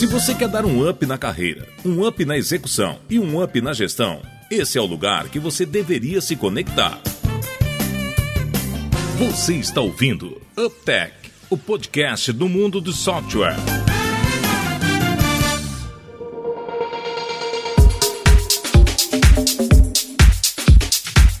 Se você quer dar um up na carreira, um up na execução e um up na gestão, esse é o lugar que você deveria se conectar. Você está ouvindo UpTech, o podcast do mundo do software.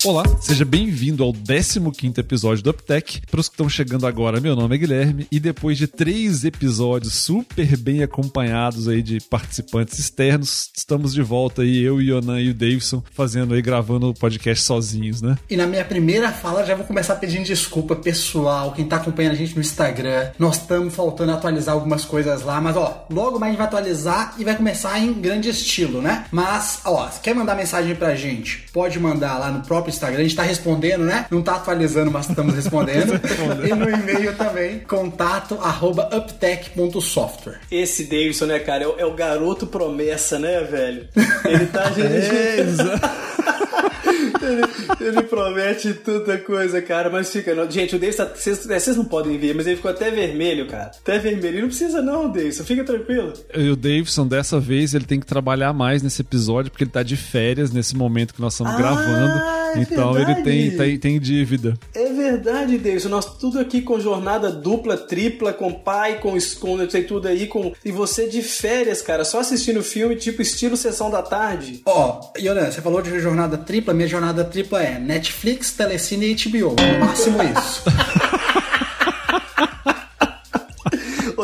Olá, seja bem-vindo ao 15 episódio do UpTech. Para os que estão chegando agora, meu nome é Guilherme e depois de três episódios super bem acompanhados aí de participantes externos, estamos de volta aí, eu, o Yonan e o Davidson, fazendo aí, gravando o podcast sozinhos, né? E na minha primeira fala já vou começar pedindo desculpa pessoal, quem tá acompanhando a gente no Instagram. Nós estamos faltando atualizar algumas coisas lá, mas ó, logo mais a gente vai atualizar e vai começar em grande estilo, né? Mas, ó, quer mandar mensagem pra gente? Pode mandar lá no próprio Instagram, a gente tá respondendo, né? Não tá atualizando, mas estamos respondendo. e no e-mail também, contato arroba uptech.software. Esse Davidson, né, cara, é o, é o garoto promessa, né, velho? Ele tá, gente. Ele, ele, promete tanta coisa, cara, mas fica. Não. Gente, o Davidson, tá, vocês não podem ver, mas ele ficou até vermelho, cara. Até vermelho. E não precisa, não, Davidson, fica tranquilo. E o Davidson, dessa vez, ele tem que trabalhar mais nesse episódio, porque ele tá de férias nesse momento que nós estamos ah, gravando. É então verdade. ele tem, tem, tem dívida. É verdade, Davidson. Nós tudo aqui com jornada dupla, tripla, com pai, com, não sei tudo aí, com. E você de férias, cara, só assistindo filme, tipo estilo sessão da tarde. Ó, oh, Yonan, você falou de jornada tripla, minha jornada tripla é Netflix, Telecine e HBO. No máximo isso.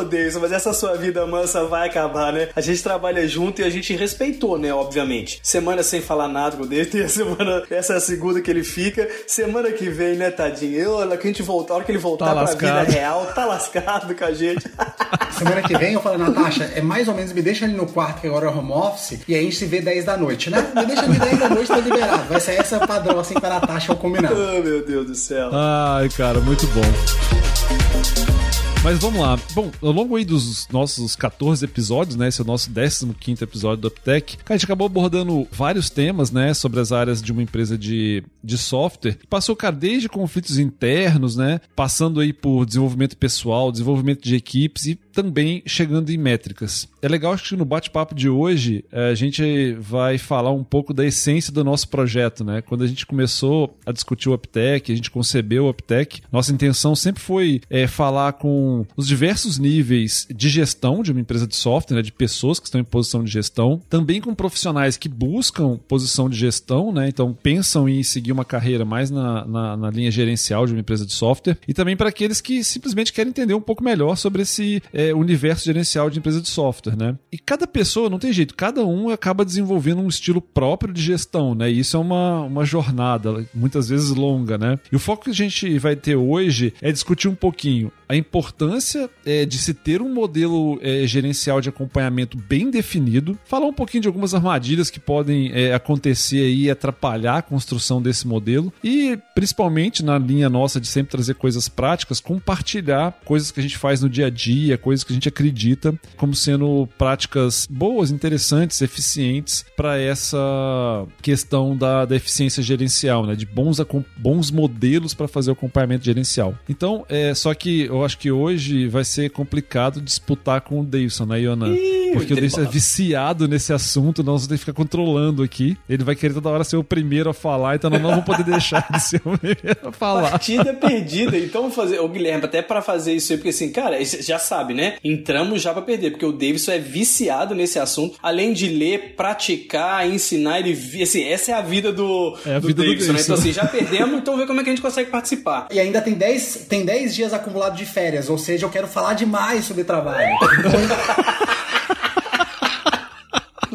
Deus, mas essa sua vida mansa vai acabar, né? A gente trabalha junto e a gente respeitou, né? Obviamente. Semana sem falar nada com o David, tem a semana, essa é a segunda que ele fica. Semana que vem, né, tadinho? Eu, que a gente voltar, a hora que ele voltar tá pra lascado. vida real, tá lascado com a gente. Semana que vem eu falo, Natasha, é mais ou menos, me deixa ali no quarto, que agora é home office, e aí a gente se vê 10 da noite, né? Me deixa ali 10 da noite, tá liberado. Vai ser essa padrão, assim, pra Natasha, eu combinar. Oh, meu Deus do céu. Ai, cara, muito bom. Mas vamos lá. Bom, ao longo aí dos nossos 14 episódios, né? Esse é o nosso 15 episódio do UpTech. A gente acabou abordando vários temas, né? Sobre as áreas de uma empresa de, de software. Passou, cara, desde conflitos internos, né? Passando aí por desenvolvimento pessoal, desenvolvimento de equipes e também chegando em métricas. É legal, acho que no bate-papo de hoje eh, a gente vai falar um pouco da essência do nosso projeto, né? Quando a gente começou a discutir o UpTech, a gente concebeu o UpTech, nossa intenção sempre foi é, falar com os diversos níveis de gestão de uma empresa de software, né, de pessoas que estão em posição de gestão, também com profissionais que buscam posição de gestão, né, então pensam em seguir uma carreira mais na, na, na linha gerencial de uma empresa de software, e também para aqueles que simplesmente querem entender um pouco melhor sobre esse é, universo gerencial de empresa de software. Né? E cada pessoa, não tem jeito, cada um acaba desenvolvendo um estilo próprio de gestão, né? E isso é uma, uma jornada, muitas vezes longa, né? E o foco que a gente vai ter hoje é discutir um pouquinho a importância importância é, de se ter um modelo é, gerencial de acompanhamento bem definido, falar um pouquinho de algumas armadilhas que podem é, acontecer e atrapalhar a construção desse modelo e, principalmente na linha nossa de sempre trazer coisas práticas, compartilhar coisas que a gente faz no dia a dia, coisas que a gente acredita como sendo práticas boas, interessantes, eficientes para essa questão da, da eficiência gerencial, né? de bons, bons modelos para fazer o acompanhamento gerencial. Então, é, só que eu acho que hoje vai ser complicado disputar com o Davidson, né, Iona? Porque o Davidson é viciado nesse assunto, nós vamos ter que ficar controlando aqui. Ele vai querer toda hora ser o primeiro a falar, então nós não vamos poder deixar de ser o primeiro a falar. Partida perdida. Então, fazer, o Guilherme, até para fazer isso aí, porque assim, cara, já sabe, né? Entramos já para perder, porque o Davidson é viciado nesse assunto. Além de ler, praticar, ensinar, ele. Assim, essa é a vida do, é a do vida Davidson, do né? Então, assim, já perdemos, então ver como é que a gente consegue participar. E ainda tem 10 tem dez dias acumulados de férias, ou seja, eu quero falar demais sobre trabalho.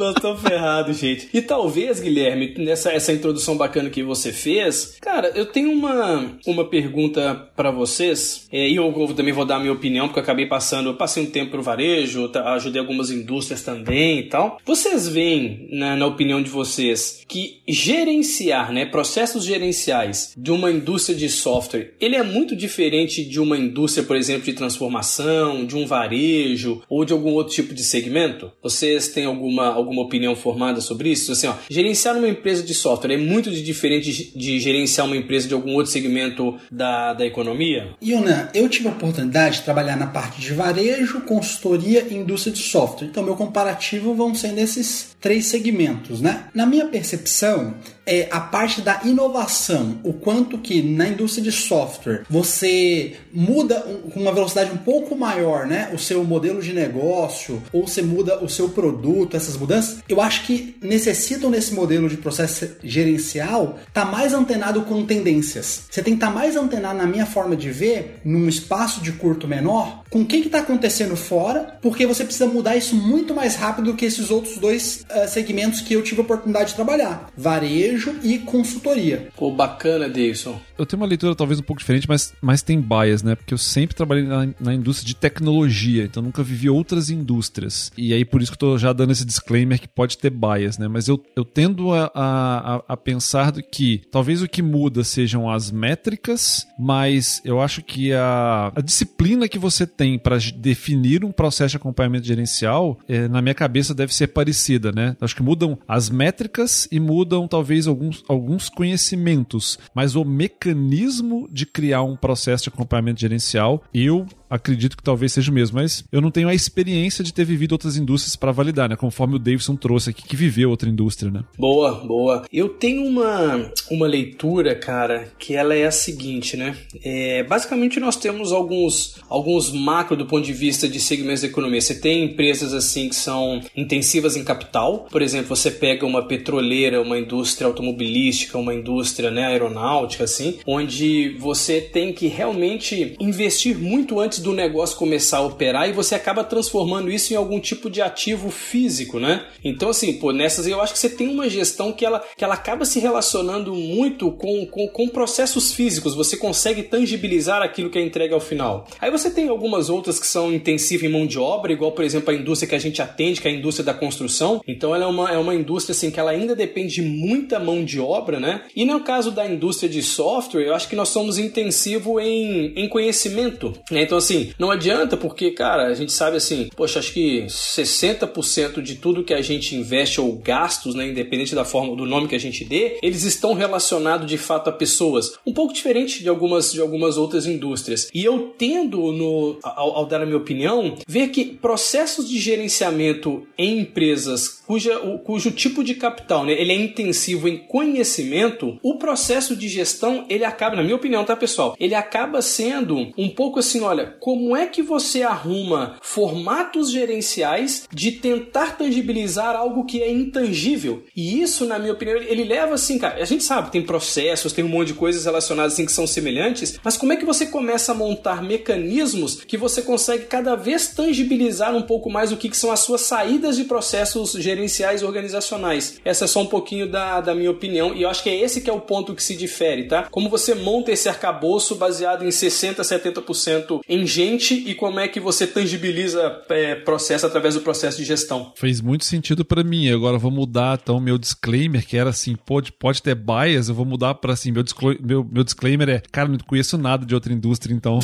Nós estamos ferrados, gente. E talvez, Guilherme, nessa essa introdução bacana que você fez, cara, eu tenho uma, uma pergunta para vocês. É, e eu, eu, também vou dar a minha opinião, porque eu acabei passando, eu passei um tempo pro varejo, tá, ajudei algumas indústrias também e tal. Vocês veem, na, na opinião de vocês, que gerenciar, né, processos gerenciais de uma indústria de software, ele é muito diferente de uma indústria, por exemplo, de transformação, de um varejo ou de algum outro tipo de segmento? Vocês têm alguma alguma opinião formada sobre isso? Assim, ó, gerenciar uma empresa de software é muito diferente de, de gerenciar uma empresa de algum outro segmento da, da economia? Yuna, eu tive a oportunidade de trabalhar na parte de varejo, consultoria e indústria de software. Então, meu comparativo vão ser nesses três segmentos, né? Na minha percepção, é a parte da inovação, o quanto que na indústria de software você muda com uma velocidade um pouco maior, né, o seu modelo de negócio ou você muda o seu produto, essas mudanças, eu acho que necessitam nesse modelo de processo gerencial tá mais antenado com tendências. Você tem que estar tá mais antenado na minha forma de ver, num espaço de curto menor, com o que está acontecendo fora, porque você precisa mudar isso muito mais rápido do que esses outros dois segmentos que eu tive a oportunidade de trabalhar: varejo e consultoria. Pô, bacana, Davidson. Eu tenho uma leitura talvez um pouco diferente, mas, mas tem bias, né? Porque eu sempre trabalhei na, na indústria de tecnologia, então nunca vivi outras indústrias. E aí por isso que eu tô já dando esse disclaimer que pode ter bias, né? Mas eu, eu tendo a, a, a pensar que talvez o que muda sejam as métricas, mas eu acho que a, a disciplina que você tem para definir um processo de acompanhamento gerencial, é, na minha cabeça, deve ser parecida, né? Acho que mudam as métricas e mudam talvez alguns, alguns conhecimentos, mas o mecanismo de criar um processo de acompanhamento gerencial, eu acredito que talvez seja o mesmo, mas eu não tenho a experiência de ter vivido outras indústrias para validar, né? Conforme o Davidson trouxe aqui, que viveu outra indústria, né? Boa, boa. Eu tenho uma, uma leitura, cara, que ela é a seguinte, né? É, basicamente nós temos alguns, alguns macro do ponto de vista de segmentos da economia. Você tem empresas assim que são intensivas em capital, por exemplo, você pega uma petroleira, uma indústria automobilística, uma indústria né, aeronáutica, assim, onde você tem que realmente investir muito antes do negócio começar a operar e você acaba transformando isso em algum tipo de ativo físico, né? Então, assim, pô, nessas eu acho que você tem uma gestão que ela, que ela acaba se relacionando muito com, com, com processos físicos, você consegue tangibilizar aquilo que é entregue ao final. Aí você tem algumas outras que são intensivas em mão de obra, igual, por exemplo, a indústria que a gente atende, que é a indústria da construção. Então, ela é uma, é uma indústria, assim, que ela ainda depende de muita mão de obra, né? E no caso da indústria de software, eu acho que nós somos intensivo em, em conhecimento, né? Então, assim, assim, não adianta porque, cara, a gente sabe assim, poxa, acho que 60% de tudo que a gente investe ou gastos, né, independente da forma do nome que a gente dê, eles estão relacionados de fato a pessoas. Um pouco diferente de algumas de algumas outras indústrias. E eu tendo no ao, ao dar a minha opinião, ver que processos de gerenciamento em empresas cuja, o, cujo tipo de capital, né, ele é intensivo em conhecimento, o processo de gestão, ele acaba, na minha opinião, tá, pessoal? Ele acaba sendo um pouco assim, olha, como é que você arruma formatos gerenciais de tentar tangibilizar algo que é intangível? E isso, na minha opinião, ele leva assim, cara, a gente sabe, tem processos, tem um monte de coisas relacionadas assim que são semelhantes, mas como é que você começa a montar mecanismos que você consegue cada vez tangibilizar um pouco mais o que, que são as suas saídas de processos gerenciais organizacionais? Essa é só um pouquinho da, da minha opinião e eu acho que é esse que é o ponto que se difere, tá? Como você monta esse arcabouço baseado em 60, 70% em gente e como é que você tangibiliza é, processo através do processo de gestão. Fez muito sentido para mim. Agora vou mudar então meu disclaimer, que era assim, pode, pode ter bias, eu vou mudar para assim, meu, meu, meu disclaimer é, cara, não conheço nada de outra indústria, então.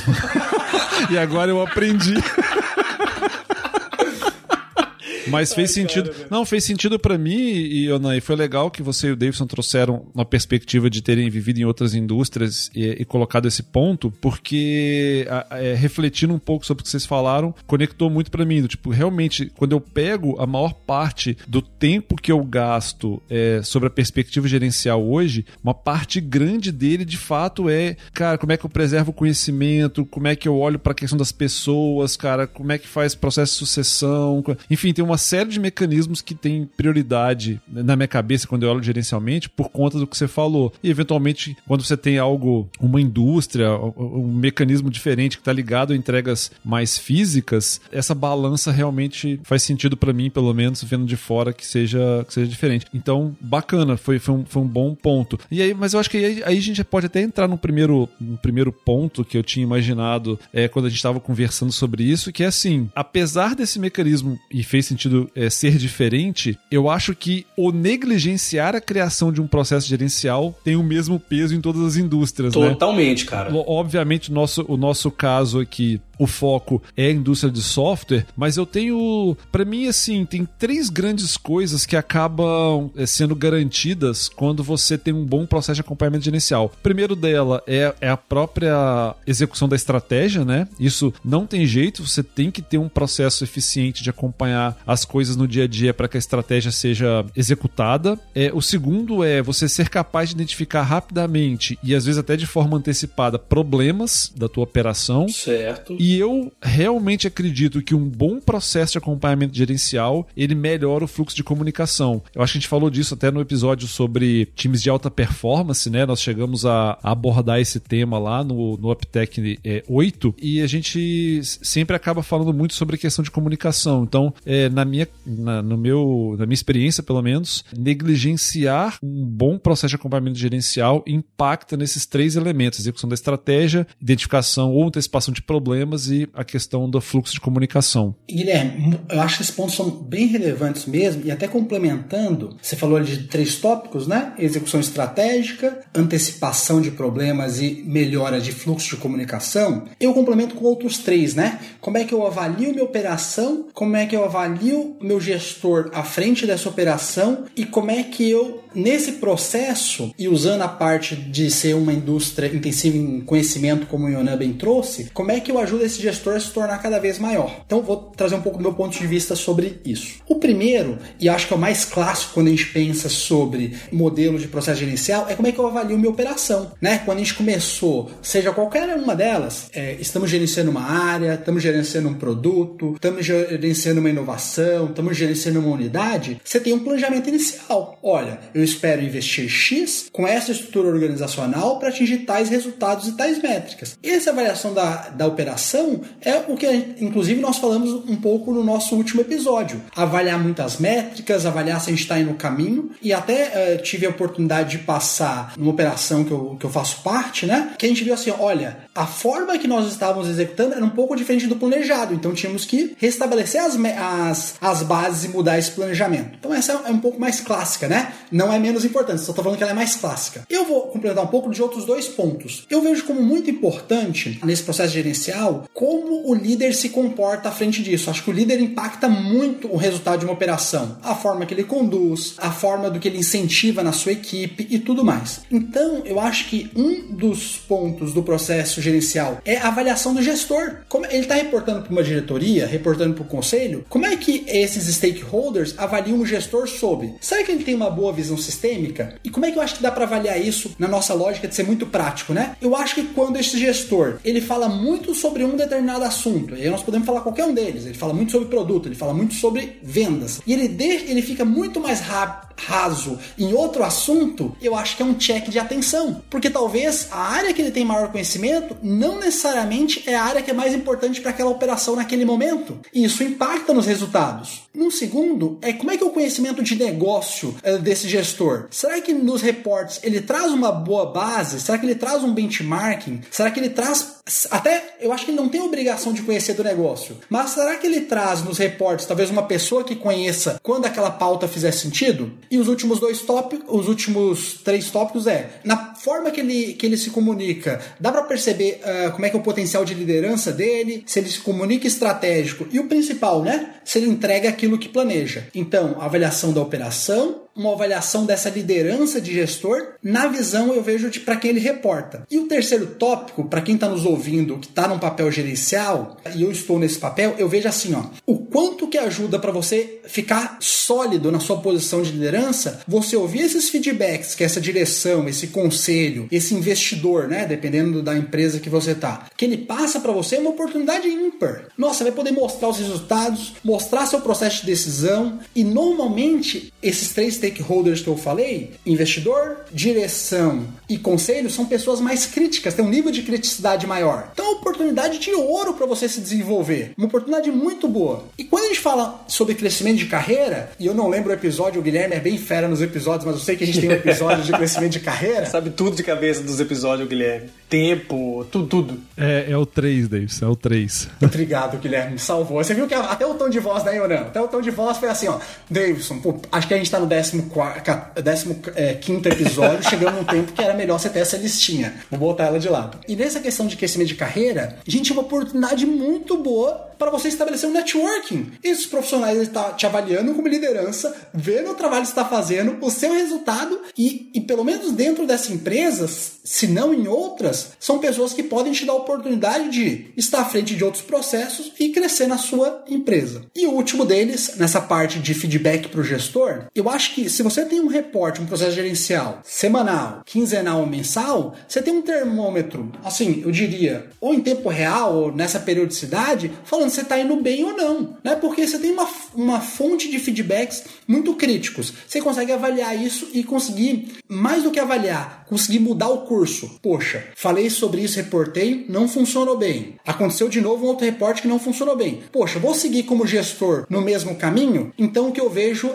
e agora eu aprendi. Mas fez Ai, sentido. Cara, não, fez sentido para mim e, e foi legal que você e o Davidson trouxeram uma perspectiva de terem vivido em outras indústrias e, e colocado esse ponto, porque é, refletindo um pouco sobre o que vocês falaram, conectou muito para mim. tipo, realmente, quando eu pego a maior parte do tempo que eu gasto é, sobre a perspectiva gerencial hoje, uma parte grande dele, de fato, é, cara, como é que eu preservo o conhecimento, como é que eu olho para a questão das pessoas, cara, como é que faz processo de sucessão, enfim, tem uma uma série de mecanismos que tem prioridade na minha cabeça quando eu olho gerencialmente por conta do que você falou. E eventualmente, quando você tem algo, uma indústria, um mecanismo diferente que está ligado a entregas mais físicas, essa balança realmente faz sentido para mim, pelo menos vendo de fora, que seja, que seja diferente. Então, bacana, foi, foi, um, foi um bom ponto. E aí, mas eu acho que aí, aí a gente pode até entrar no primeiro, no primeiro ponto que eu tinha imaginado é, quando a gente estava conversando sobre isso, que é assim, apesar desse mecanismo, e fez sentido sentido é, ser diferente, eu acho que o negligenciar a criação de um processo gerencial tem o mesmo peso em todas as indústrias. Né? Totalmente, né? cara. Obviamente, nosso, o nosso caso aqui o foco é a indústria de software, mas eu tenho, para mim, assim, tem três grandes coisas que acabam é, sendo garantidas quando você tem um bom processo de acompanhamento gerencial. O primeiro dela é, é a própria execução da estratégia, né? Isso não tem jeito, você tem que ter um processo eficiente de acompanhar as coisas no dia a dia para que a estratégia seja executada. É, o segundo é você ser capaz de identificar rapidamente e às vezes até de forma antecipada problemas da tua operação. Certo. E eu realmente acredito que um bom processo de acompanhamento gerencial ele melhora o fluxo de comunicação. Eu acho que a gente falou disso até no episódio sobre times de alta performance, né? Nós chegamos a, abordar esse tema lá no, no UpTech é, 8 e a gente sempre acaba falando muito sobre a questão de comunicação. Então, é, na, minha, na, no meu, na minha experiência, pelo menos, negligenciar um bom processo de acompanhamento gerencial impacta nesses três elementos: execução da estratégia, identificação ou antecipação de problemas e a questão do fluxo de comunicação. Guilherme, eu acho que esses pontos são bem relevantes mesmo, e até complementando, você falou de três tópicos, né? Execução estratégica, antecipação de problemas e melhora de fluxo de comunicação. Eu complemento com outros três, né? Como é que eu avalio minha operação, como é que eu avalio meu gestor à frente dessa operação e como é que eu, nesse processo, e usando a parte de ser uma indústria intensiva em conhecimento, como o Yonan bem trouxe, como é que eu ajudo esse gestor a se tornar cada vez maior? Então, vou trazer um pouco do meu ponto de vista sobre isso. O primeiro, e acho que é o mais clássico quando a gente pensa sobre modelo de processo gerencial, é como é que eu avalio minha operação. Né? Quando a gente começou, seja qualquer uma delas, é, estamos gerenciando uma área, estamos gerenciando um produto, estamos gerenciando uma inovação, estamos gerenciando uma unidade, você tem um planejamento inicial. Olha, eu espero investir X com essa estrutura organizacional para atingir tais resultados e tais métricas. Essa avaliação da, da operação é o que, inclusive, nós falamos um pouco no nosso último episódio. Avaliar muitas métricas, avaliar se a gente está indo no caminho e até uh, tive a oportunidade de passar numa operação que eu, que eu faço parte, né? Que a gente viu assim, olha, a forma que nós estávamos executando era um pouco diferente do planejado, então tínhamos que restabelecer as, as, as bases e mudar esse planejamento. Então essa é um pouco mais clássica, né? Não é menos importante, só estou falando que ela é mais clássica. Eu vou complementar um pouco de outros dois pontos. Eu vejo como muito importante nesse processo gerencial como o líder se comporta à frente disso. Acho que o líder impacta muito o resultado de uma operação, a forma que ele conduz, a forma do que ele incentiva na sua equipe e tudo mais. Então, eu acho que um dos pontos do processo gerencial é a avaliação do gestor. Como ele está reportando para uma diretoria, reportando para o conselho, como é que esses stakeholders avaliam o gestor sobre? Será que ele tem uma boa visão sistêmica? E como é que eu acho que dá para avaliar isso na nossa lógica de ser muito prático, né? Eu acho que quando esse gestor ele fala muito sobre um determinado assunto, e aí nós podemos falar qualquer um deles, ele fala muito sobre produto, ele fala muito sobre vendas, e ele, de, ele fica muito mais rápido raso em outro assunto, eu acho que é um check de atenção. Porque talvez a área que ele tem maior conhecimento não necessariamente é a área que é mais importante para aquela operação naquele momento. E isso impacta nos resultados. No segundo, é como é que é o conhecimento de negócio é, desse gestor? Será que nos reportes ele traz uma boa base? Será que ele traz um benchmarking? Será que ele traz. Até eu acho que ele não tem obrigação de conhecer do negócio, mas será que ele traz nos reportes talvez uma pessoa que conheça quando aquela pauta fizer sentido? E os últimos dois tópicos, os últimos três tópicos é na forma que ele, que ele se comunica, dá para perceber uh, como é que é o potencial de liderança dele, se ele se comunica estratégico e o principal, né? Se ele entrega aquilo que planeja. Então, avaliação da operação, uma avaliação dessa liderança de gestor na visão eu vejo de para quem ele reporta. E o terceiro tópico, para quem está nos ouvindo, que está num papel gerencial, e eu estou nesse papel, eu vejo assim, ó, o quanto que ajuda para você ficar sólido na sua posição de liderança, você ouvir esses feedbacks que essa direção, esse conselho, esse investidor, né, dependendo da empresa que você tá, que ele passa para você é uma oportunidade ímpar. Nossa, vai poder mostrar os resultados, mostrar seu processo de decisão e normalmente esses três stakeholders que eu falei, investidor, direção e conselho, são pessoas mais críticas, têm um nível de criticidade maior. Então oportunidade de ouro para você se desenvolver. Uma oportunidade muito boa. E quando a gente fala sobre crescimento de carreira, e eu não lembro o episódio, o Guilherme é bem fera nos episódios, mas eu sei que a gente tem um episódio de crescimento de carreira. Sabe tudo de cabeça dos episódios, Guilherme. Tempo, tudo, tudo. É, é o 3, Davis, é o 3. Obrigado, Guilherme, me salvou. Você viu que até o tom de voz, né, Yonan? Até o tom de voz foi assim, ó. Davidson, pô, acho que a gente tá no 15 é, episódio, chegamos num tempo que era melhor você ter essa listinha. Vou botar ela de lado. E nessa questão de crescimento de carreira, a gente tinha uma oportunidade muito boa para você estabelecer um networking. Esses profissionais estão tá te avaliando como liderança, vendo o trabalho que está fazendo, o seu resultado e, e pelo menos dentro dessa empresa, se não em outras, são pessoas que podem te dar a oportunidade de estar à frente de outros processos e crescer na sua empresa. E o último deles, nessa parte de feedback para o gestor, eu acho que se você tem um reporte, um processo gerencial semanal, quinzenal ou mensal, você tem um termômetro, assim, eu diria, ou em tempo real, ou nessa periodicidade, falando se você está indo bem ou não, né? Porque você tem uma, uma fonte de feedbacks muito críticos. Você consegue avaliar isso e conseguir, mais do que avaliar, conseguir mudar o curso. Poxa, falei sobre isso, reportei, não funcionou bem. Aconteceu de novo um outro reporte que não funcionou bem. Poxa, vou seguir como gestor no mesmo caminho? Então o que eu vejo uh,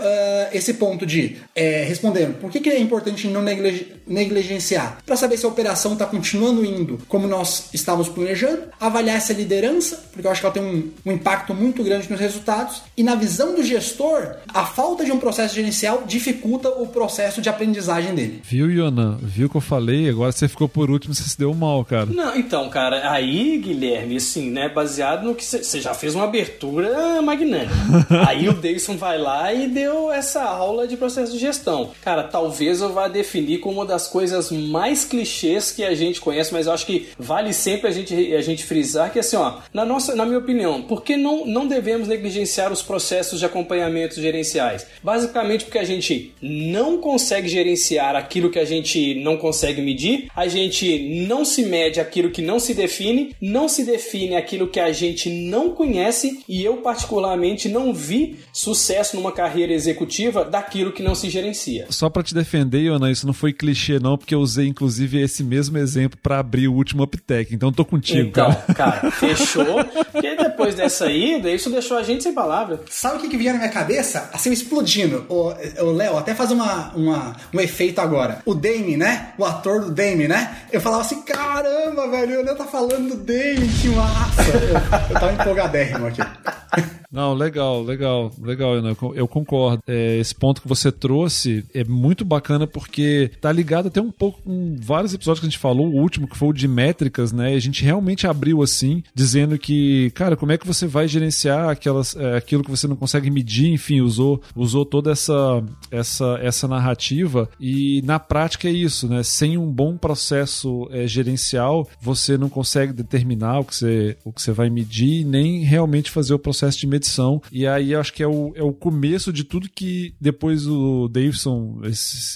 esse ponto de é, respondendo, por que, que é importante não negligenciar? Para saber se a operação está continuando indo como nós estávamos planejando, avaliar essa liderança, porque eu acho que ela tem um, um impacto muito grande nos resultados, e na visão do gestor, a falta de um processo gerencial dificulta o processo de aprendizagem dele. Viu, Yonan? Viu que eu falei? Agora você ficou por último, você se deu mal, cara. Não, então, cara, aí, Guilherme, assim, né, baseado no que você já fez uma abertura magnânima. aí o Davidson vai lá e deu essa aula de processo de gestão. Cara, talvez eu vá definir como uma das coisas mais clichês que a gente conhece, mas eu acho que vale sempre a gente, a gente frisar que, assim, ó, na, nossa, na minha opinião, por que não, não devemos negligenciar os processos de acompanhamento gerenciais? Basicamente porque a gente não consegue gerenciar aquilo que a gente não consegue medir, a gente não se mede aquilo que não se define, não se define aquilo que a gente não conhece e eu, particularmente, não vi sucesso numa carreira executiva daquilo que não se gerencia. Só para te defender, Ana, isso não foi clichê, não, porque eu usei inclusive esse mesmo exemplo para abrir o último Uptech. Então tô contigo, então, cara. cara, fechou. Porque depois dessa aí, isso deixou a gente sem palavras. Sabe o que, que vinha na minha cabeça? Assim, explodindo. O Léo, até fazer uma, uma, um efeito agora. O Dame, né? O ator do Dame, né? Eu falava assim, caramba, velho, o Léo tá falando do Dame, que massa. eu, eu tava empolgadérrimo aqui. Não, legal, legal, legal, eu, concordo. É, esse ponto que você trouxe é muito bacana porque tá ligado até um pouco com vários episódios que a gente falou, o último que foi o de métricas, né? A gente realmente abriu assim, dizendo que, cara, como é que você vai gerenciar aquelas, é, aquilo que você não consegue medir, enfim, usou, usou toda essa, essa, essa narrativa e na prática é isso, né? Sem um bom processo é, gerencial, você não consegue determinar o que você, o que você vai medir nem realmente fazer o processo de medição edição. E aí acho que é o, é o começo de tudo que depois o Davidson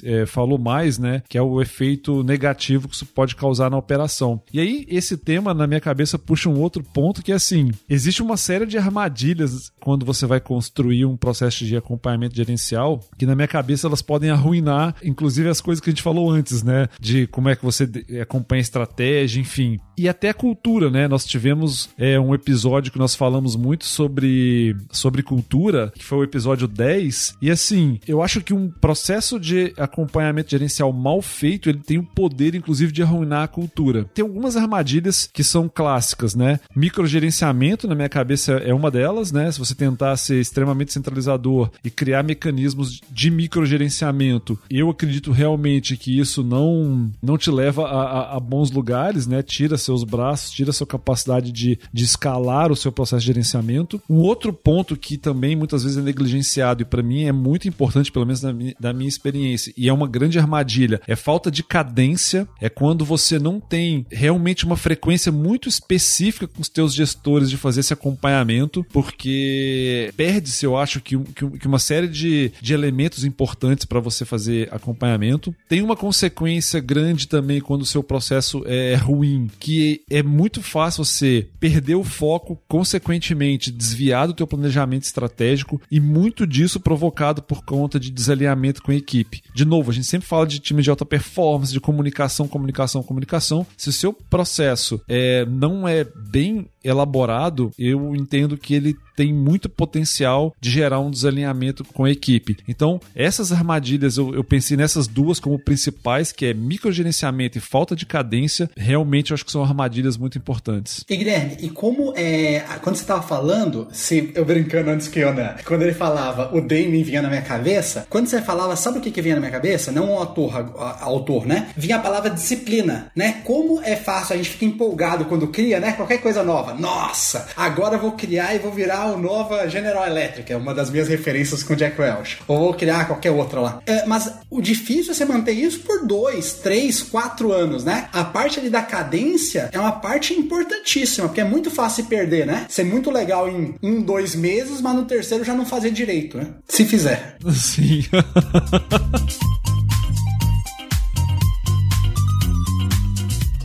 é, falou mais, né? Que é o efeito negativo que isso pode causar na operação. E aí, esse tema na minha cabeça puxa um outro ponto que é assim: existe uma série de armadilhas quando você vai construir um processo de acompanhamento gerencial, que na minha cabeça elas podem arruinar, inclusive as coisas que a gente falou antes, né? De como é que você acompanha a estratégia, enfim. E até a cultura, né? Nós tivemos é, um episódio que nós falamos muito sobre sobre, cultura, que foi o episódio 10. E assim, eu acho que um processo de acompanhamento gerencial mal feito, ele tem o poder, inclusive, de arruinar a cultura. Tem algumas armadilhas que são clássicas, né? Microgerenciamento, na minha cabeça, é uma delas, né? Se você tentar ser extremamente centralizador e criar mecanismos de microgerenciamento, eu acredito realmente que isso não, não te leva a, a, a bons lugares, né? Tira seus braços, tira sua capacidade de, de escalar o seu processo de gerenciamento. Um outro outro ponto que também muitas vezes é negligenciado e para mim é muito importante, pelo menos da minha, da minha experiência, e é uma grande armadilha, é falta de cadência, é quando você não tem realmente uma frequência muito específica com os teus gestores de fazer esse acompanhamento, porque perde-se, eu acho, que, que uma série de, de elementos importantes para você fazer acompanhamento. Tem uma consequência grande também quando o seu processo é ruim, que é muito fácil você perder o foco, consequentemente desviar do teu planejamento estratégico e muito disso provocado por conta de desalinhamento com a equipe. De novo, a gente sempre fala de times de alta performance, de comunicação, comunicação, comunicação. Se o seu processo é, não é bem elaborado, eu entendo que ele tem muito potencial de gerar um desalinhamento com a equipe. Então, essas armadilhas, eu, eu pensei nessas duas como principais, que é microgerenciamento e falta de cadência, realmente eu acho que são armadilhas muito importantes. E Guilherme, e como é. Quando você estava falando, se eu brincando antes que eu, né? Quando ele falava o Damien vinha na minha cabeça, quando você falava, sabe o que, que vinha na minha cabeça? Não o autor, autor, né? Vinha a palavra disciplina, né? Como é fácil, a gente fica empolgado quando cria, né? Qualquer coisa nova. Nossa, agora vou criar e vou virar o nova General Electric, é uma das minhas referências com Jack Welch. Ou vou criar qualquer outra lá. É, mas o difícil é você manter isso por dois, três, quatro anos, né? A parte ali da cadência é uma parte importantíssima, porque é muito fácil se perder, né? Ser muito legal em um, dois meses, mas no terceiro já não fazer direito, né? Se fizer. Sim.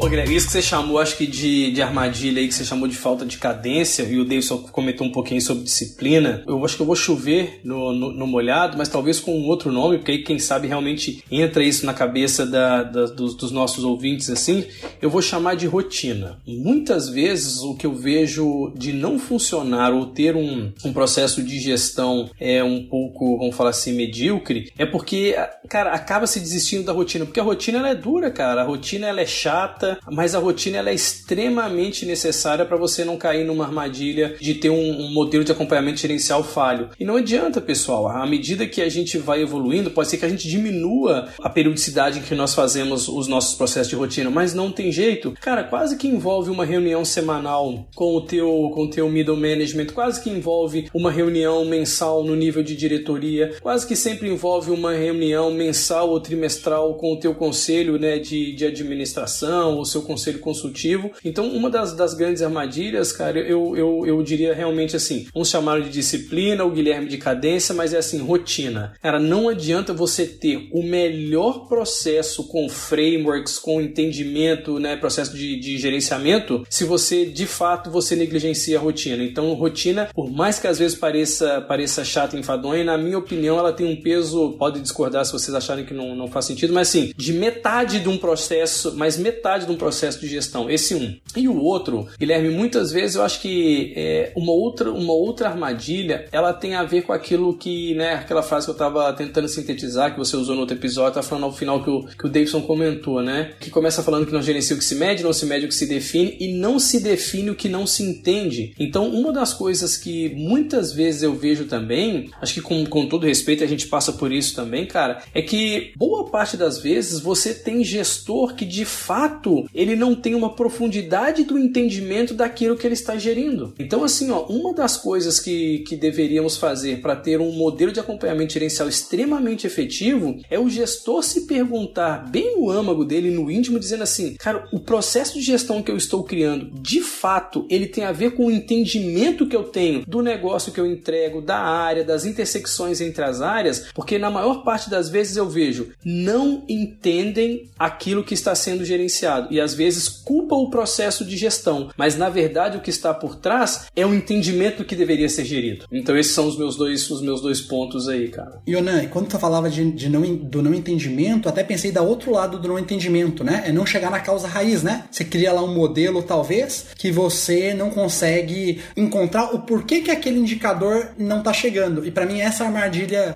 Pô, Guilherme, isso que você chamou, acho que de, de armadilha aí, que você chamou de falta de cadência, e o Davidson comentou um pouquinho sobre disciplina. Eu acho que eu vou chover no, no, no molhado, mas talvez com um outro nome, porque aí, quem sabe, realmente entra isso na cabeça da, da, dos, dos nossos ouvintes assim. Eu vou chamar de rotina. Muitas vezes, o que eu vejo de não funcionar ou ter um, um processo de gestão é um pouco, vamos falar assim, medíocre, é porque, cara, acaba se desistindo da rotina, porque a rotina ela é dura, cara. A rotina ela é chata mas a rotina ela é extremamente necessária para você não cair numa armadilha de ter um, um, modelo de acompanhamento gerencial falho. E não adianta, pessoal, à medida que a gente vai evoluindo, pode ser que a gente diminua a periodicidade em que nós fazemos os nossos processos de rotina, mas não tem jeito. Cara, quase que envolve uma reunião semanal com o teu, com o teu middle management, quase que envolve uma reunião mensal no nível de diretoria, quase que sempre envolve uma reunião mensal ou trimestral com o teu conselho né, de, de administração o seu conselho consultivo. Então, uma das, das grandes armadilhas, cara, eu, eu, eu diria realmente assim: uns chamaram de disciplina, o Guilherme de cadência, mas é assim, rotina. Cara, não adianta você ter o melhor processo com frameworks, com entendimento, né, processo de, de gerenciamento, se você de fato você negligencia a rotina. Então, rotina, por mais que às vezes pareça, pareça chata e enfadonha, na minha opinião, ela tem um peso, pode discordar se vocês acharem que não, não faz sentido, mas assim, de metade de um processo, mas metade um processo de gestão. Esse um. E o outro, Guilherme, muitas vezes eu acho que é, uma, outra, uma outra armadilha ela tem a ver com aquilo que, né, aquela frase que eu estava tentando sintetizar, que você usou no outro episódio, tá falando ao final que o, que o Davidson comentou, né? Que começa falando que não gerencia o que se mede, não se mede o que se define e não se define o que não se entende. Então, uma das coisas que muitas vezes eu vejo também, acho que com, com todo respeito a gente passa por isso também, cara, é que boa parte das vezes você tem gestor que de fato ele não tem uma profundidade do entendimento daquilo que ele está gerindo. Então, assim, ó, uma das coisas que, que deveríamos fazer para ter um modelo de acompanhamento gerencial extremamente efetivo é o gestor se perguntar bem no âmago dele, no íntimo, dizendo assim: cara, o processo de gestão que eu estou criando, de fato, ele tem a ver com o entendimento que eu tenho do negócio que eu entrego, da área, das intersecções entre as áreas, porque na maior parte das vezes eu vejo não entendem aquilo que está sendo gerenciado e às vezes culpa o processo de gestão, mas na verdade o que está por trás é o entendimento que deveria ser gerido. Então esses são os meus dois, os meus dois pontos aí, cara. Yonan, quando tu falava de, de não, do não entendimento, até pensei da outro lado do não entendimento, né? É não chegar na causa raiz, né? Você cria lá um modelo, talvez, que você não consegue encontrar o porquê que aquele indicador não está chegando. E para mim essa é armadilha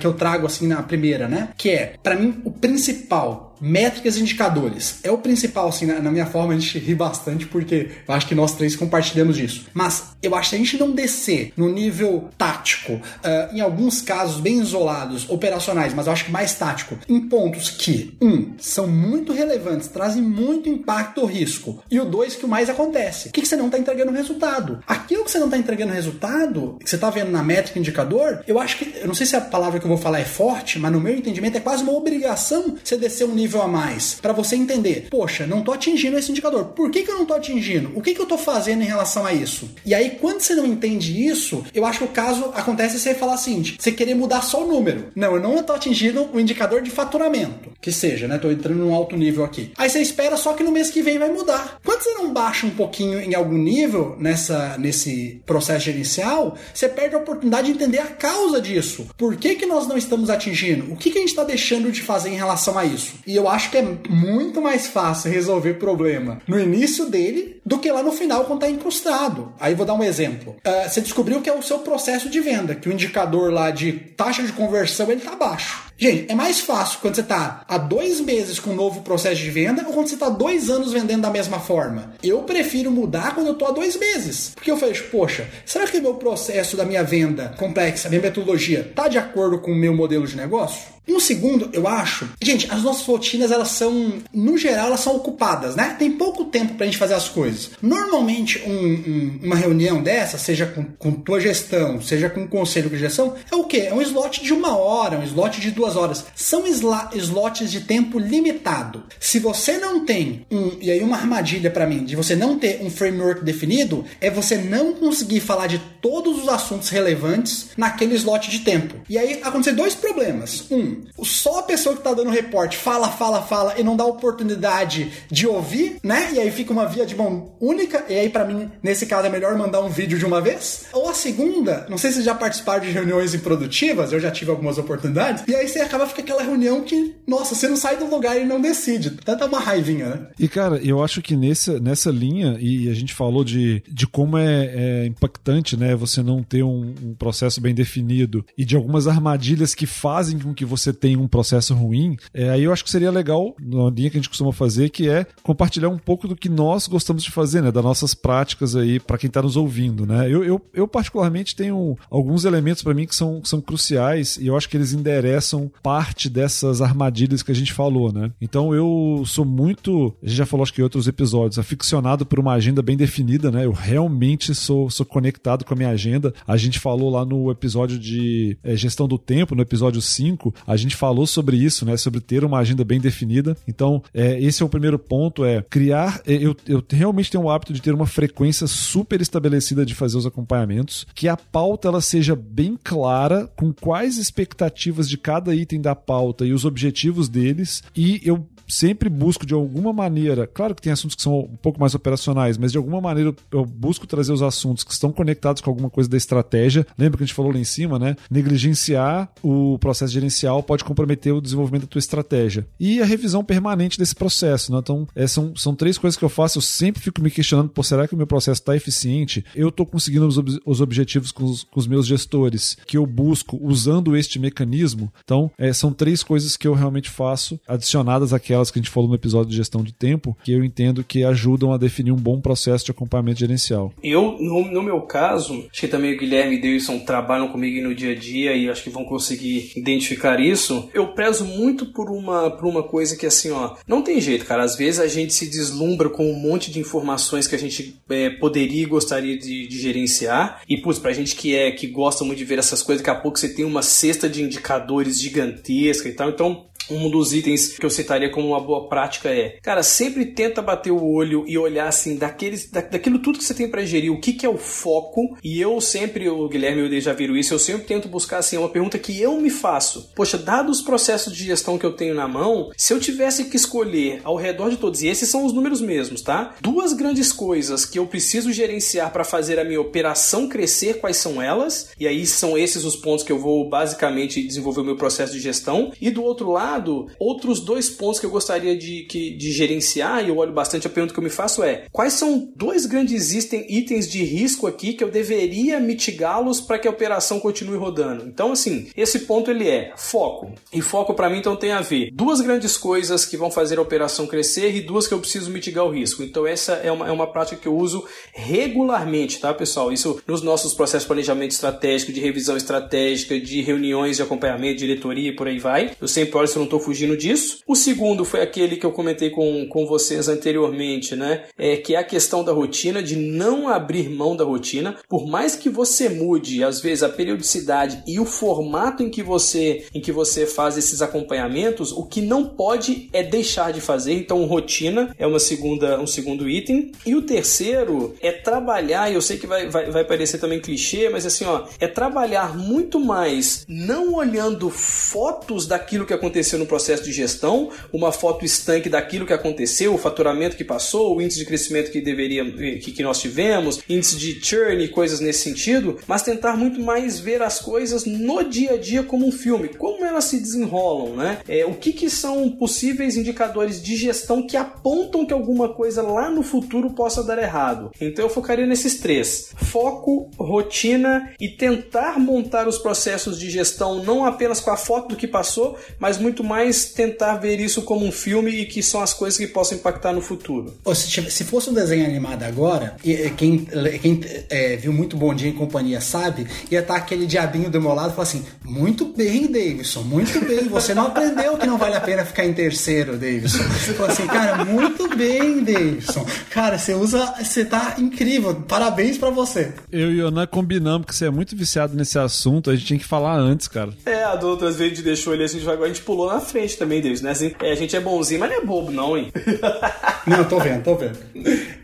que eu trago assim na primeira, né? Que é, para mim, o principal métricas e indicadores. É o principal, assim, na, na, minha forma, a gente ri bastante porque eu acho que nós três compartilhamos disso. Mas eu acho que a gente não descer no nível tático, uh, em alguns casos bem isolados, operacionais, mas eu acho que mais tático, em pontos que, um, são muito relevantes, trazem muito impacto ou risco, e o dois, que o mais acontece. O que, que você não está entregando resultado? Aquilo que você não está entregando resultado, que você está vendo na métrica indicador, eu acho que, eu não sei se a palavra que eu vou falar é forte, mas no meu entendimento é quase uma obrigação você descer um nível nível a mais para você entender, poxa, não tô atingindo esse indicador. Por que, que eu não tô atingindo? O que, que eu tô fazendo em relação a isso? E aí, quando você não entende isso, eu acho que o caso acontece você falar assim: você querer mudar só o número. Não, eu não tô atingindo o indicador de faturamento. Que seja, né? Tô entrando num alto nível aqui. Aí você espera só que no mês que vem vai mudar. Quando você não baixa um pouquinho em algum nível nessa, nesse processo gerencial, você perde a oportunidade de entender a causa disso. Por que, que nós não estamos atingindo? O que, que a gente está deixando de fazer em relação a isso? E E eu acho que é muito mais fácil resolver problema no início dele do que lá no final quando tá incrustado. Aí vou dar um exemplo. Uh, você descobriu que é o seu processo de venda, que o indicador lá de taxa de conversão ele tá baixo. Gente, é mais fácil quando você está há dois meses com um novo processo de venda ou quando você está dois anos vendendo da mesma forma. Eu prefiro mudar quando eu estou há dois meses. Porque eu vejo, poxa, será que o meu processo da minha venda complexa, minha metodologia, está de acordo com o meu modelo de negócio? E um segundo, eu acho. Gente, as nossas rotinas, elas são, no geral, elas são ocupadas, né? Tem pouco tempo pra gente fazer as coisas. Normalmente, um, um, uma reunião dessa, seja com, com tua gestão, seja com o conselho de gestão, é o quê? É um slot de uma hora, um slot de duas horas. São slots de tempo limitado. Se você não tem um. E aí, uma armadilha para mim, de você não ter um framework definido, é você não conseguir falar de todos os assuntos relevantes naquele slot de tempo. E aí, acontecer dois problemas. Um, só a pessoa que tá dando reporte fala, fala, fala e não dá oportunidade de ouvir, né? E aí fica uma via de mão única. E aí, para mim, nesse caso, é melhor mandar um vídeo de uma vez. Ou a segunda, não sei se já participaram de reuniões improdutivas, eu já tive algumas oportunidades. E aí você acaba fica aquela reunião que, nossa, você não sai do lugar e não decide. Tanta uma raivinha, né? E cara, eu acho que nessa, nessa linha, e a gente falou de, de como é, é impactante, né? Você não ter um, um processo bem definido e de algumas armadilhas que fazem com que você tem um processo ruim, é, aí eu acho que seria legal, na linha que a gente costuma fazer, que é compartilhar um pouco do que nós gostamos de fazer, né? Das nossas práticas aí para quem está nos ouvindo, né? Eu, eu, eu particularmente tenho alguns elementos para mim que são, que são cruciais e eu acho que eles endereçam parte dessas armadilhas que a gente falou, né? Então eu sou muito, a gente já falou acho que em outros episódios, aficionado por uma agenda bem definida, né? Eu realmente sou, sou conectado com a minha agenda. A gente falou lá no episódio de é, gestão do tempo, no episódio 5, a gente falou sobre isso, né? Sobre ter uma agenda bem definida. Então, é, esse é o primeiro ponto: é criar. É, eu, eu realmente tenho o hábito de ter uma frequência super estabelecida de fazer os acompanhamentos, que a pauta ela seja bem clara com quais expectativas de cada item da pauta e os objetivos deles. E eu sempre busco de alguma maneira, claro que tem assuntos que são um pouco mais operacionais, mas de alguma maneira eu busco trazer os assuntos que estão conectados com alguma coisa da estratégia. Lembra que a gente falou lá em cima, né? Negligenciar o processo gerencial pode comprometer o desenvolvimento da tua estratégia. E a revisão permanente desse processo, né? Então, é, são, são três coisas que eu faço. Eu sempre fico me questionando, pô, será que o meu processo está eficiente? Eu estou conseguindo os, ob os objetivos com os, com os, meus gestores que eu busco usando este mecanismo? Então, é, são três coisas que eu realmente faço, adicionadas àquelas aquelas que a gente falou no episódio de gestão de tempo, que eu entendo que ajudam a definir um bom processo de acompanhamento gerencial. Eu, no, no meu caso, acho que também o Guilherme e o Deilson trabalham comigo no dia a dia e acho que vão conseguir identificar isso. Eu prezo muito por uma, por uma coisa que, assim, ó, não tem jeito, cara. Às vezes a gente se deslumbra com um monte de informações que a gente é, poderia e gostaria de, de gerenciar. E, putz, pra gente que é que gosta muito de ver essas coisas, daqui a pouco você tem uma cesta de indicadores gigantesca e tal. Então, um dos itens que eu citaria como uma boa prática é, cara, sempre tenta bater o olho e olhar assim daqueles, da, daquilo tudo que você tem para gerir, o que, que é o foco. E eu sempre, o Guilherme e o já viram isso, eu sempre tento buscar assim uma pergunta que eu me faço. Poxa, dados os processos de gestão que eu tenho na mão, se eu tivesse que escolher ao redor de todos, e esses são os números mesmos, tá? Duas grandes coisas que eu preciso gerenciar para fazer a minha operação crescer, quais são elas? E aí são esses os pontos que eu vou basicamente desenvolver o meu processo de gestão. E do outro lado, lado, outros dois pontos que eu gostaria de, que, de gerenciar, e eu olho bastante, a pergunta que eu me faço é: quais são dois grandes itens de risco aqui que eu deveria mitigá-los para que a operação continue rodando? Então, assim, esse ponto ele é foco. E foco para mim então tem a ver duas grandes coisas que vão fazer a operação crescer e duas que eu preciso mitigar o risco. Então, essa é uma, é uma prática que eu uso regularmente, tá, pessoal? Isso nos nossos processos de planejamento estratégico, de revisão estratégica, de reuniões de acompanhamento, diretoria e por aí vai. Eu sempre olho se eu não estou fugindo disso. O segundo foi aquele que eu comentei com, com vocês anteriormente, né? É que é a questão da rotina, de não abrir mão da rotina. Por mais que você mude, às vezes, a periodicidade e o formato em que você, em que você faz esses acompanhamentos, o que não pode é deixar de fazer. Então, rotina é uma segunda, um segundo item. E o terceiro é trabalhar, e eu sei que vai, vai, vai parecer também clichê, mas assim, ó, é trabalhar muito mais não olhando fotos daquilo que aconteceu aconteceu no processo de gestão, uma foto estanque daquilo que aconteceu, o faturamento que passou, o índice de crescimento que deveria que, que nós tivemos, índice de churn e coisas nesse sentido, mas tentar muito mais ver as coisas no dia a dia como um filme, como elas se desenrolam, né? É, o que, que são possíveis indicadores de gestão que apontam que alguma coisa lá no futuro possa dar errado. Então eu focaria nesses três: foco, rotina e tentar montar os processos de gestão não apenas com a foto do que passou, mas muito mais tentar ver isso como um filme e que são as coisas que possam impactar no futuro. Se, se fosse um desenho animado agora, quem, quem é, viu muito Bom Dia em Companhia sabe, ia estar aquele diabinho do meu lado e falar assim: muito bem, Davidson, muito bem. Você não aprendeu que não vale a pena ficar em terceiro, Davidson. Você falou assim, cara, muito bem, Davidson. Cara, você usa. Você tá incrível. Parabéns para você. Eu e o Ana combinamos que você é muito viciado nesse assunto. A gente tinha que falar antes, cara. É, a outras vezes a gente deixou ele assim devagar, a gente pulou na frente também, Davidson, né? Assim, é, a gente é bonzinho, mas não é bobo, não, hein? não, tô vendo, tô vendo.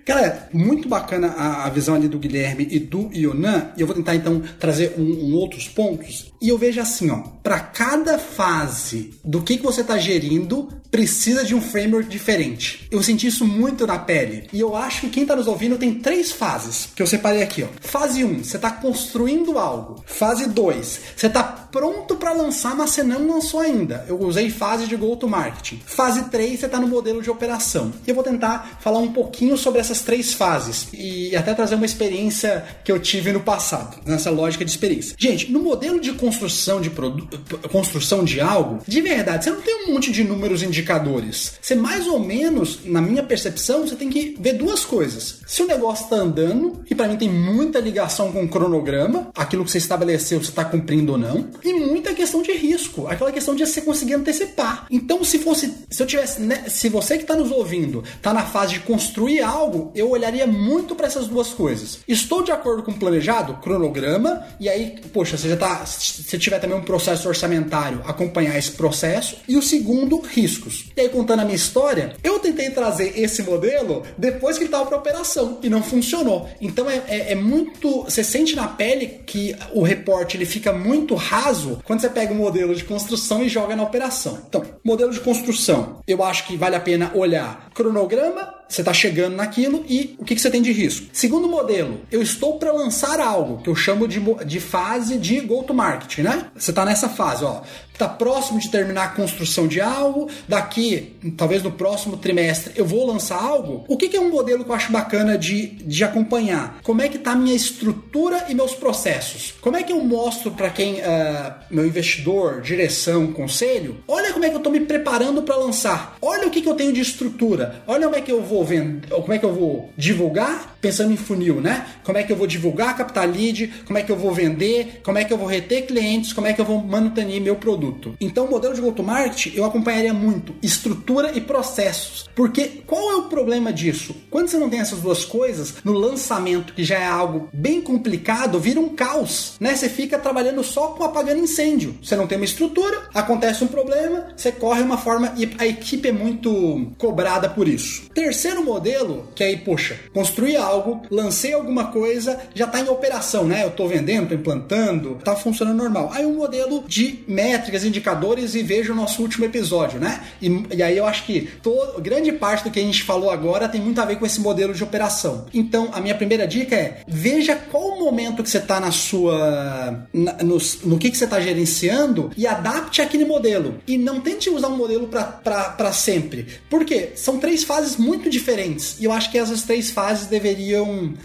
Cara, muito bacana a, a, visão ali do Guilherme e do Ionan, e eu vou tentar então trazer um, um outros pontos. E eu vejo assim, ó, para cada fase do que, que você tá gerindo, precisa de um framework diferente. Eu senti isso muito na pele. E eu acho que quem tá nos ouvindo tem três fases que eu separei aqui, ó. Fase 1, você tá construindo algo. Fase 2, você tá pronto para lançar, mas você não lançou ainda. Eu usei fase de go to marketing. Fase 3, você tá no modelo de operação. E eu vou tentar falar um pouquinho sobre essa essas três fases e até trazer uma experiência que eu tive no passado, nessa lógica de experiência. Gente, no modelo de construção de produto, construção de algo, de verdade, você não tem um monte de números indicadores. Você mais ou menos, na minha percepção, você tem que ver duas coisas. Se o negócio está andando, e para mim tem muita ligação com o cronograma, aquilo que você estabeleceu, você está cumprindo ou não, e muita questão de risco, aquela questão de você conseguir antecipar. Então, se fosse, se eu tivesse, né, se você que está nos ouvindo está na fase de construir algo, eu olharia muito para essas duas coisas. Estou de acordo com o planejado? Cronograma, e aí, poxa, você já tá. Se tiver também um processo orçamentário, acompanhar esse processo. E o segundo, riscos. E aí, contando a minha história, eu tentei trazer esse modelo depois que ele estava para operação e não funcionou. Então é, é, é, muito. Você sente na pele que o reporte ele fica muito raso quando você pega o modelo de construção e joga na operação. Então, modelo de construção, eu acho que vale a pena olhar cronograma, você está chegando naquilo e o que, que você tem de risco. Segundo modelo, eu estou para lançar algo que eu chamo de, de fase de go-to-market, né? Você está nessa fase, ó está próximo de terminar a construção de algo, daqui, talvez no próximo trimestre, eu vou lançar algo. O que, que é um modelo que eu acho bacana de, de acompanhar? Como é que está a minha estrutura e meus processos? Como é que eu mostro para quem, uh, meu investidor, direção, conselho? Olha como é que eu estou me preparando para lançar. Olha o que, que eu tenho de estrutura. Olha como é que eu vou vender, como é que eu vou divulgar, pensando em funil, né? Como é que eu vou divulgar, captar lead, como é que eu vou vender, como é que eu vou reter clientes, como é que eu vou manter meu produto. Então, o modelo de go-to-market eu acompanharia muito estrutura e processos. Porque qual é o problema disso? Quando você não tem essas duas coisas, no lançamento, que já é algo bem complicado, vira um caos, né? Você fica trabalhando só com apagando incêndio. Você não tem uma estrutura, acontece um problema, você corre uma forma e a equipe é muito cobrada por isso. Terceiro modelo, que aí, poxa, construí algo, lancei alguma coisa, já está em operação, né? Eu estou vendendo, estou implantando, está funcionando normal. Aí um modelo de métrica métricas, indicadores e veja o nosso último episódio, né? E, e aí eu acho que todo, grande parte do que a gente falou agora tem muito a ver com esse modelo de operação. Então, a minha primeira dica é veja qual o momento que você está na sua. Na, no, no que, que você está gerenciando e adapte aquele modelo. E não tente usar um modelo para sempre. Por quê? São três fases muito diferentes. E eu acho que essas três fases deveriam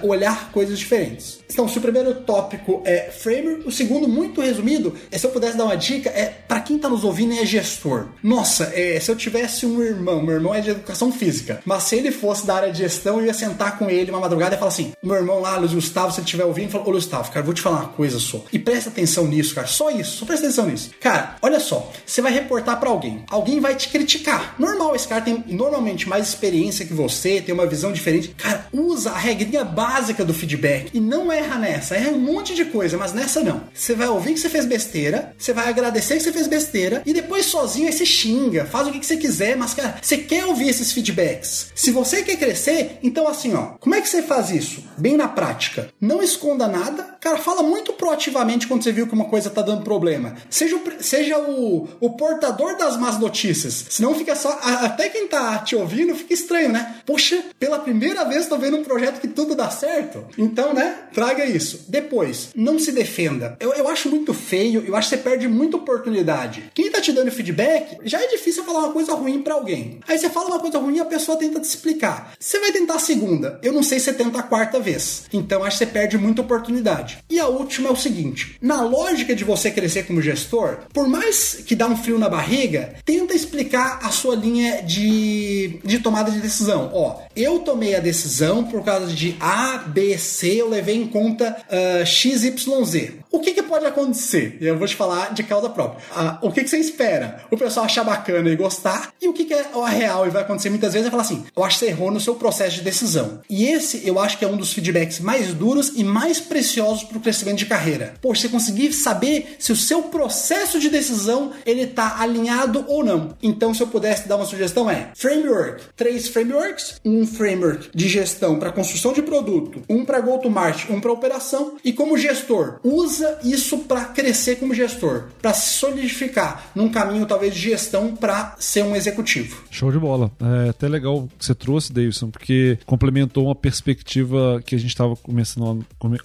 olhar coisas diferentes. Então, se o primeiro tópico é framer, o segundo, muito resumido, é, se eu pudesse dar uma dica, é para quem tá nos ouvindo é gestor. Nossa, é, se eu tivesse um irmão, meu irmão é de educação física, mas se ele fosse da área de gestão, eu ia sentar com ele uma madrugada e falar assim: meu irmão lá, Luiz Gustavo, se ele estiver ouvindo, fala, ô Gustavo, cara, vou te falar uma coisa só. E presta atenção nisso, cara. Só isso, só presta atenção nisso. Cara, olha só, você vai reportar para alguém, alguém vai te criticar. Normal, esse cara tem normalmente mais experiência que você, tem uma visão diferente. Cara, usa a regrinha básica do feedback e não erra nessa. Erra um monte de coisa, mas nessa não. Você vai ouvir que você fez besteira, você vai agradecer que você fez besteira e depois sozinho aí você xinga, faz o que você quiser, mas cara, você quer ouvir esses feedbacks. Se você quer crescer, então assim, ó, como é que você faz isso? Bem na prática. Não esconda nada, cara, fala muito proativamente quando você viu que uma coisa tá dando problema. Seja o, seja o, o portador das más notícias. Senão fica só. Até quem tá te ouvindo fica estranho, né? Poxa, pela primeira vez tô vendo um projeto que tudo dá certo. Então, né? Traga isso. Depois, não se defenda. Eu, eu acho muito feio, eu acho que você perde muita oportunidade. Quem tá te dando feedback, já é difícil falar uma coisa ruim para alguém. Aí você fala uma coisa ruim e a pessoa tenta te explicar. Você vai tentar a segunda. Eu não sei se você tenta a quarta vez. Então acho que você perde muita oportunidade. E a última é o seguinte: na lógica de você crescer como gestor, por mais que dá um frio na barriga, tenta explicar a sua linha de, de tomada de decisão. Ó, eu tomei a decisão por causa de A, B, C, eu levei em conta uh, X, Y, Z. O que, que pode acontecer? Eu vou te falar de causa própria. Uh, o que, que você espera? O pessoal achar bacana e gostar. E o que, que é a real e vai acontecer muitas vezes é falar assim: eu acho que você errou no seu processo de decisão. E esse eu acho que é um dos feedbacks mais duros e mais preciosos para o crescimento de carreira. Poxa, você conseguir saber se o seu processo de decisão ele está alinhado ou não. Então, se eu pudesse dar uma sugestão é framework, três frameworks, um framework de gestão para construção de produto, um para go-to-market, um para operação e como gestor, usa isso para crescer como gestor, para se solidificar num caminho talvez de gestão para ser um executivo. Show de bola. É até legal que você trouxe, Davidson, porque complementou uma perspectiva que a gente estava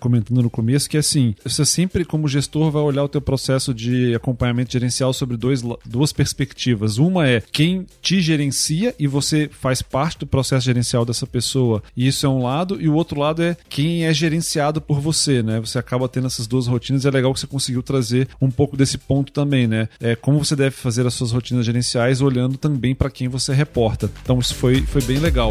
comentando no começo, que é assim, você sempre como gestor vai olhar o teu processo de acompanhamento gerencial sobre dois, duas perspectivas. Uma é quem te gerencia e você faz parte do processo gerencial dessa pessoa. E isso é um lado, e o outro lado é quem é gerenciado por você, né? Você acaba tendo essas duas rotinas e é legal que você conseguiu trazer um pouco desse ponto também, né? É como você deve fazer as suas rotinas gerenciais olhando também para quem você reporta. Então isso foi, foi bem legal.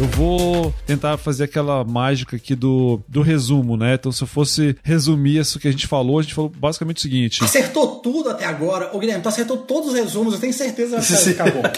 Eu vou tentar fazer aquela mágica aqui do, do resumo, né? Então, se eu fosse resumir isso que a gente falou, a gente falou basicamente o seguinte: Acertou tudo até agora. O Guilherme, tu acertou todos os resumos, eu tenho certeza que acabou.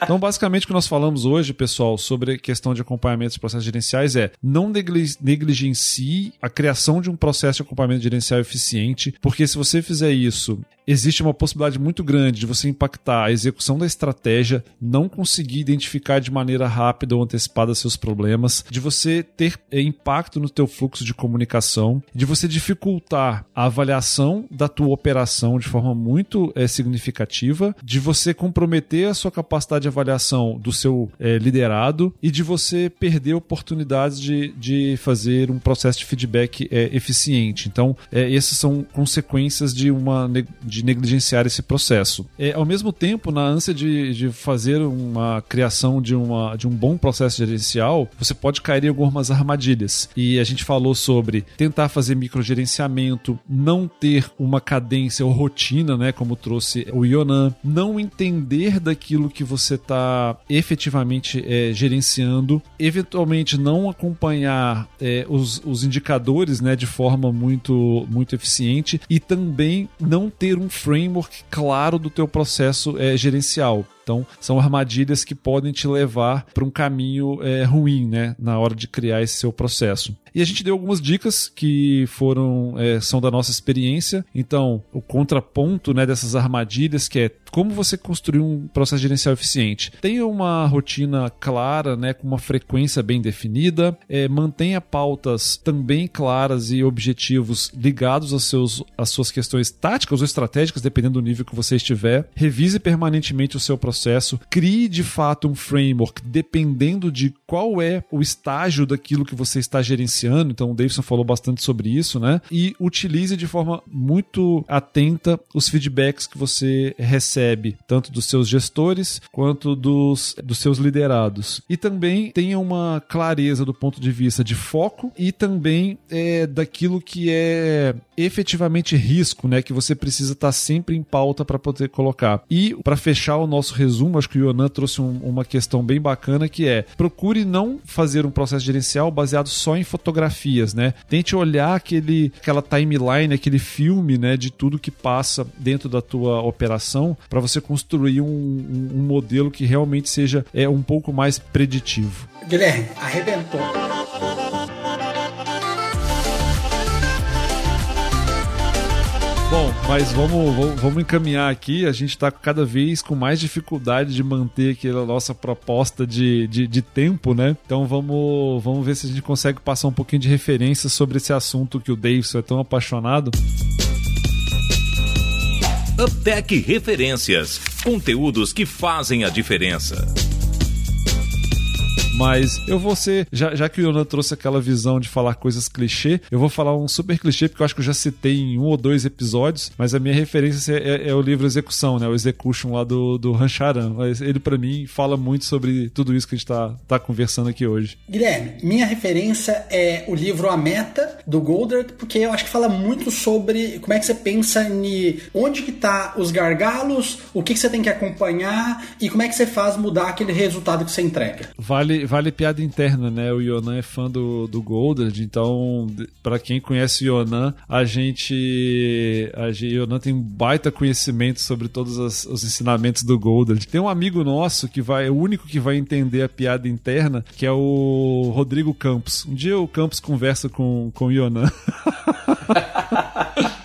Então, basicamente, o que nós falamos hoje, pessoal, sobre a questão de acompanhamento de processos gerenciais é não negligencie a criação de um processo de acompanhamento gerencial eficiente, porque se você fizer isso, existe uma possibilidade muito grande de você impactar a execução da estratégia, não conseguir identificar de maneira rápida ou antecipada seus problemas, de você ter eh, impacto no teu fluxo de comunicação, de você dificultar a avaliação da tua operação de forma muito é, significativa, de você comprometer a sua capacidade de avaliação do seu é, liderado e de você perder oportunidades de, de fazer um processo de feedback é, eficiente. Então, essas são consequências de uma de negligenciar esse processo. É, ao mesmo tempo, na ânsia de, de fazer uma criação de, uma, de um bom processo gerencial, você pode cair em algumas armadilhas. E a gente falou sobre tentar fazer microgerenciamento, não ter uma cadência ou rotina, né, como trouxe o Yonan, não entender daquilo que você está efetivamente é, gerenciando, eventualmente não acompanhar é, os, os indicadores né, de forma muito, muito eficiente e também não ter um framework claro do teu processo é, gerencial. Então, são armadilhas que podem te levar para um caminho é, ruim, né, na hora de criar esse seu processo. E a gente deu algumas dicas que foram é, são da nossa experiência. Então, o contraponto né, dessas armadilhas, que é como você construir um processo gerencial eficiente. Tenha uma rotina clara, né, com uma frequência bem definida, é, mantenha pautas também claras e objetivos ligados aos seus, às suas questões táticas ou estratégicas, dependendo do nível que você estiver. Revise permanentemente o seu processo, crie de fato um framework dependendo de qual é o estágio daquilo que você está gerenciando então o Davidson falou bastante sobre isso, né? E utilize de forma muito atenta os feedbacks que você recebe, tanto dos seus gestores quanto dos, dos seus liderados. E também tenha uma clareza do ponto de vista de foco e também é, daquilo que é efetivamente risco, né? Que você precisa estar sempre em pauta para poder colocar. E para fechar o nosso resumo, acho que o Yonan trouxe um, uma questão bem bacana que é procure não fazer um processo gerencial baseado só em fotografias, né? Tente olhar aquele, aquela timeline, aquele filme, né? De tudo que passa dentro da tua operação para você construir um, um, um, modelo que realmente seja é, um pouco mais preditivo. Guilherme, arrebentou. Bom, mas vamos, vamos encaminhar aqui. A gente está cada vez com mais dificuldade de manter aquela nossa proposta de, de, de, tempo, né? Então vamos, vamos ver se a gente consegue passar um pouquinho de referência sobre esse assunto que o Davidson é tão apaixonado. Uptech Referências conteúdos que fazem a diferença. Mas eu vou ser, já, já que o Yonan trouxe aquela visão de falar coisas clichê, eu vou falar um super clichê, porque eu acho que eu já citei em um ou dois episódios, mas a minha referência é, é, é o livro Execução, né? O Execution lá do, do Rancharan. Ele, para mim, fala muito sobre tudo isso que a gente tá, tá conversando aqui hoje. Guilherme, minha referência é o livro A Meta, do Goldert, porque eu acho que fala muito sobre como é que você pensa em onde que tá os gargalos, o que, que você tem que acompanhar e como é que você faz mudar aquele resultado que você entrega. Vale, vale piada interna, né? O Yonan é fã do, do Goldard, então, para quem conhece o Yonan, a gente. A gente Yonan tem um baita conhecimento sobre todos as, os ensinamentos do Goldard. Tem um amigo nosso que vai, é o único que vai entender a piada interna, que é o Rodrigo Campos. Um dia o Campos conversa com, com o Yonan.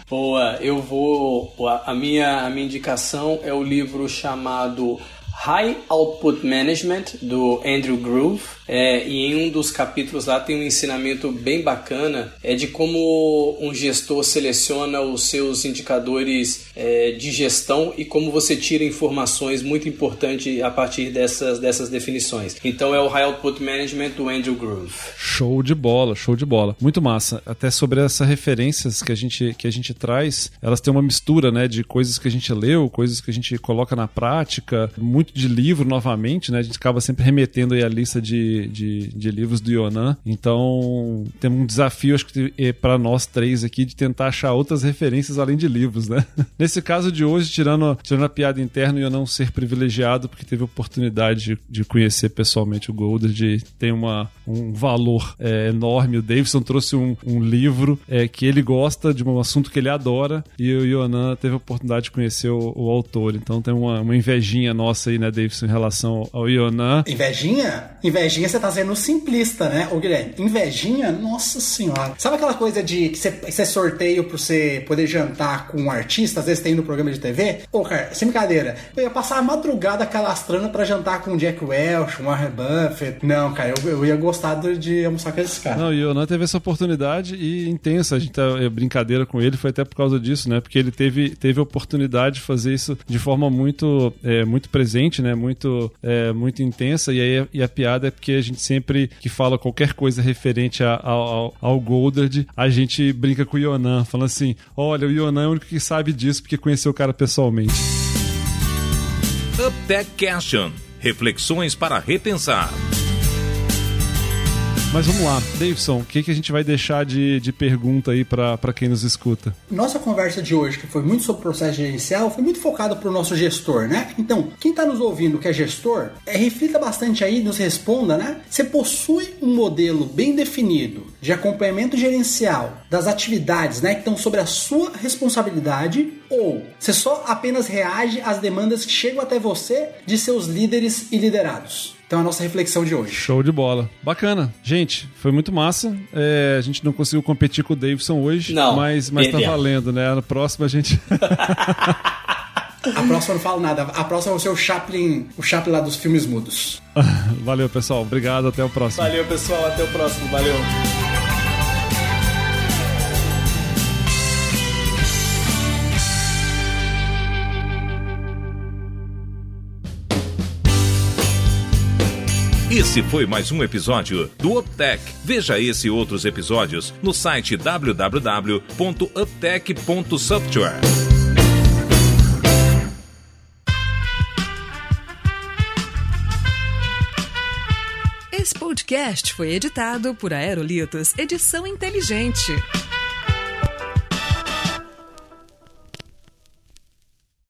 Boa, eu vou. A minha, a minha indicação é o livro chamado High Output Management, do Andrew Groove. É, e em um dos capítulos lá tem um ensinamento bem bacana é de como um gestor seleciona os seus indicadores é, de gestão e como você tira informações muito importantes a partir dessas, dessas definições. Então é o High Output Management do Andrew Groove. Show de bola, show de bola. Muito massa. Até sobre essas referências que a gente, que a gente traz, elas têm uma mistura né, de coisas que a gente leu, coisas que a gente coloca na prática, muito de livro novamente, né? A gente acaba sempre remetendo aí a lista de, de, de livros do Yonan. Então, temos um desafio, acho que é para nós três aqui, de tentar achar outras referências além de livros, né? Nesse caso de hoje, tirando, tirando a piada interna, o Yonan ser privilegiado, porque teve a oportunidade de, de conhecer pessoalmente o Golder, de ter uma, um valor é, enorme. O Davidson trouxe um, um livro é, que ele gosta, de um assunto que ele adora, e o Yonan teve a oportunidade de conhecer o, o autor. Então tem uma, uma invejinha nossa aí, né, Davidson, em relação ao Yonan. Invejinha? Invejinha você tá sendo simplista, né, ô Guilherme? Invejinha? Nossa senhora. Sabe aquela coisa de que você, você sorteio pra você poder jantar com um artista, às vezes tem no programa de TV? Ô, cara, sem brincadeira, eu ia passar a madrugada calastrando pra jantar com o Jack Welch, um Warren Buffett. Não, cara, eu, eu ia gostar de almoçar com esses caras. Não, o Yonan teve essa oportunidade e intensa. A gente tá, é, brincadeira com ele foi até por causa disso, né? Porque ele teve, teve a oportunidade de fazer isso de forma muito, é, muito presente, né? Muito, é, muito intensa. E aí e a piada é porque a gente sempre que fala qualquer coisa referente a, ao, ao Goldard, a gente brinca com o Yonan, falando assim: olha, o Yonan é o único que sabe disso porque conheceu o cara pessoalmente. Uptech Question. Reflexões para repensar. Mas vamos lá, Davidson, o que, que a gente vai deixar de, de pergunta aí para quem nos escuta? Nossa conversa de hoje, que foi muito sobre o processo gerencial, foi muito focada para o nosso gestor, né? Então, quem está nos ouvindo que é gestor, é, reflita bastante aí, nos responda, né? Você possui um modelo bem definido de acompanhamento gerencial das atividades, né, que estão sobre a sua responsabilidade ou você só apenas reage às demandas que chegam até você de seus líderes e liderados? Então, a nossa reflexão de hoje. Show de bola. Bacana. Gente, foi muito massa. É, a gente não conseguiu competir com o Davidson hoje, não, mas, mas tá valendo, né? Na próxima a gente. A próxima eu não falo nada. A próxima vai ser o Chaplin, o Chaplin lá dos filmes mudos. Valeu, pessoal. Obrigado. Até o próximo. Valeu, pessoal. Até o próximo. Valeu. Esse foi mais um episódio do UpTech. Veja esse e outros episódios no site www.uptech.software. Esse podcast foi editado por Aerolitos Edição Inteligente.